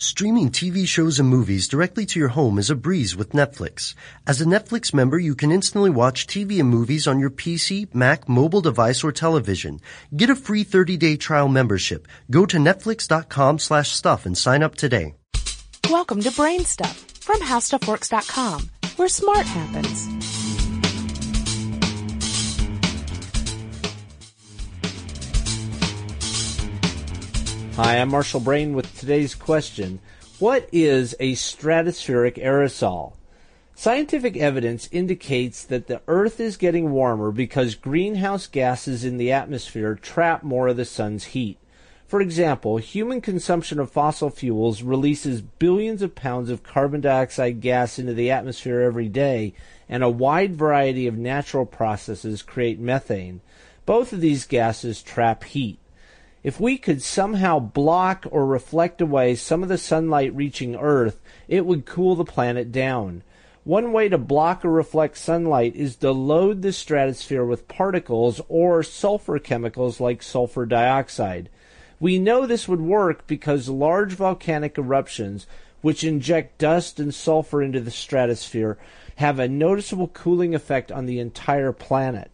Streaming TV shows and movies directly to your home is a breeze with Netflix. As a Netflix member, you can instantly watch TV and movies on your PC, Mac, mobile device, or television. Get a free 30-day trial membership. Go to netflix.com slash stuff and sign up today. Welcome to Brain Stuff from HowStuffWorks.com, where smart happens. Hi, I'm Marshall Brain with today's question. What is a stratospheric aerosol? Scientific evidence indicates that the Earth is getting warmer because greenhouse gases in the atmosphere trap more of the sun's heat. For example, human consumption of fossil fuels releases billions of pounds of carbon dioxide gas into the atmosphere every day, and a wide variety of natural processes create methane. Both of these gases trap heat. If we could somehow block or reflect away some of the sunlight reaching Earth, it would cool the planet down. One way to block or reflect sunlight is to load the stratosphere with particles or sulfur chemicals like sulfur dioxide. We know this would work because large volcanic eruptions, which inject dust and sulfur into the stratosphere, have a noticeable cooling effect on the entire planet.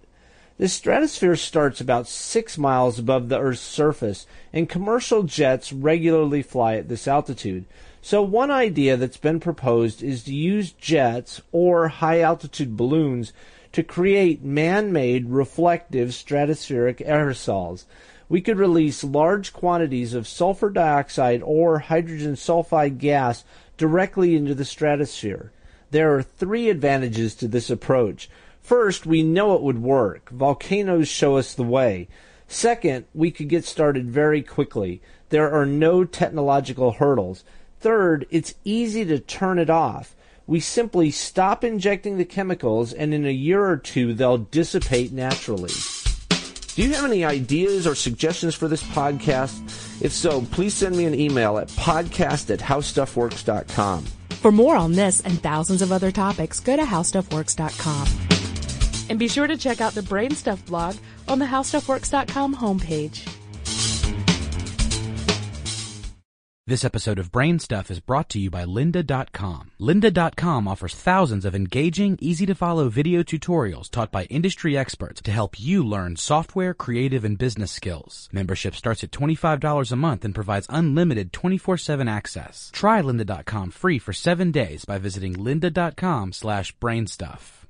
The stratosphere starts about six miles above the Earth's surface, and commercial jets regularly fly at this altitude. So, one idea that's been proposed is to use jets or high altitude balloons to create man made reflective stratospheric aerosols. We could release large quantities of sulfur dioxide or hydrogen sulfide gas directly into the stratosphere. There are three advantages to this approach. First, we know it would work. Volcanoes show us the way. Second, we could get started very quickly. There are no technological hurdles. Third, it's easy to turn it off. We simply stop injecting the chemicals, and in a year or two, they'll dissipate naturally. Do you have any ideas or suggestions for this podcast? If so, please send me an email at podcast at howstuffworks.com. For more on this and thousands of other topics, go to HowStuffWorks.com. And be sure to check out the Brain Stuff blog on the HowStuffWorks.com homepage. This episode of Brain Stuff is brought to you by Lynda.com. Lynda.com offers thousands of engaging, easy to follow video tutorials taught by industry experts to help you learn software, creative, and business skills. Membership starts at $25 a month and provides unlimited 24 7 access. Try Lynda.com free for seven days by visiting Lynda.com slash brainstuff.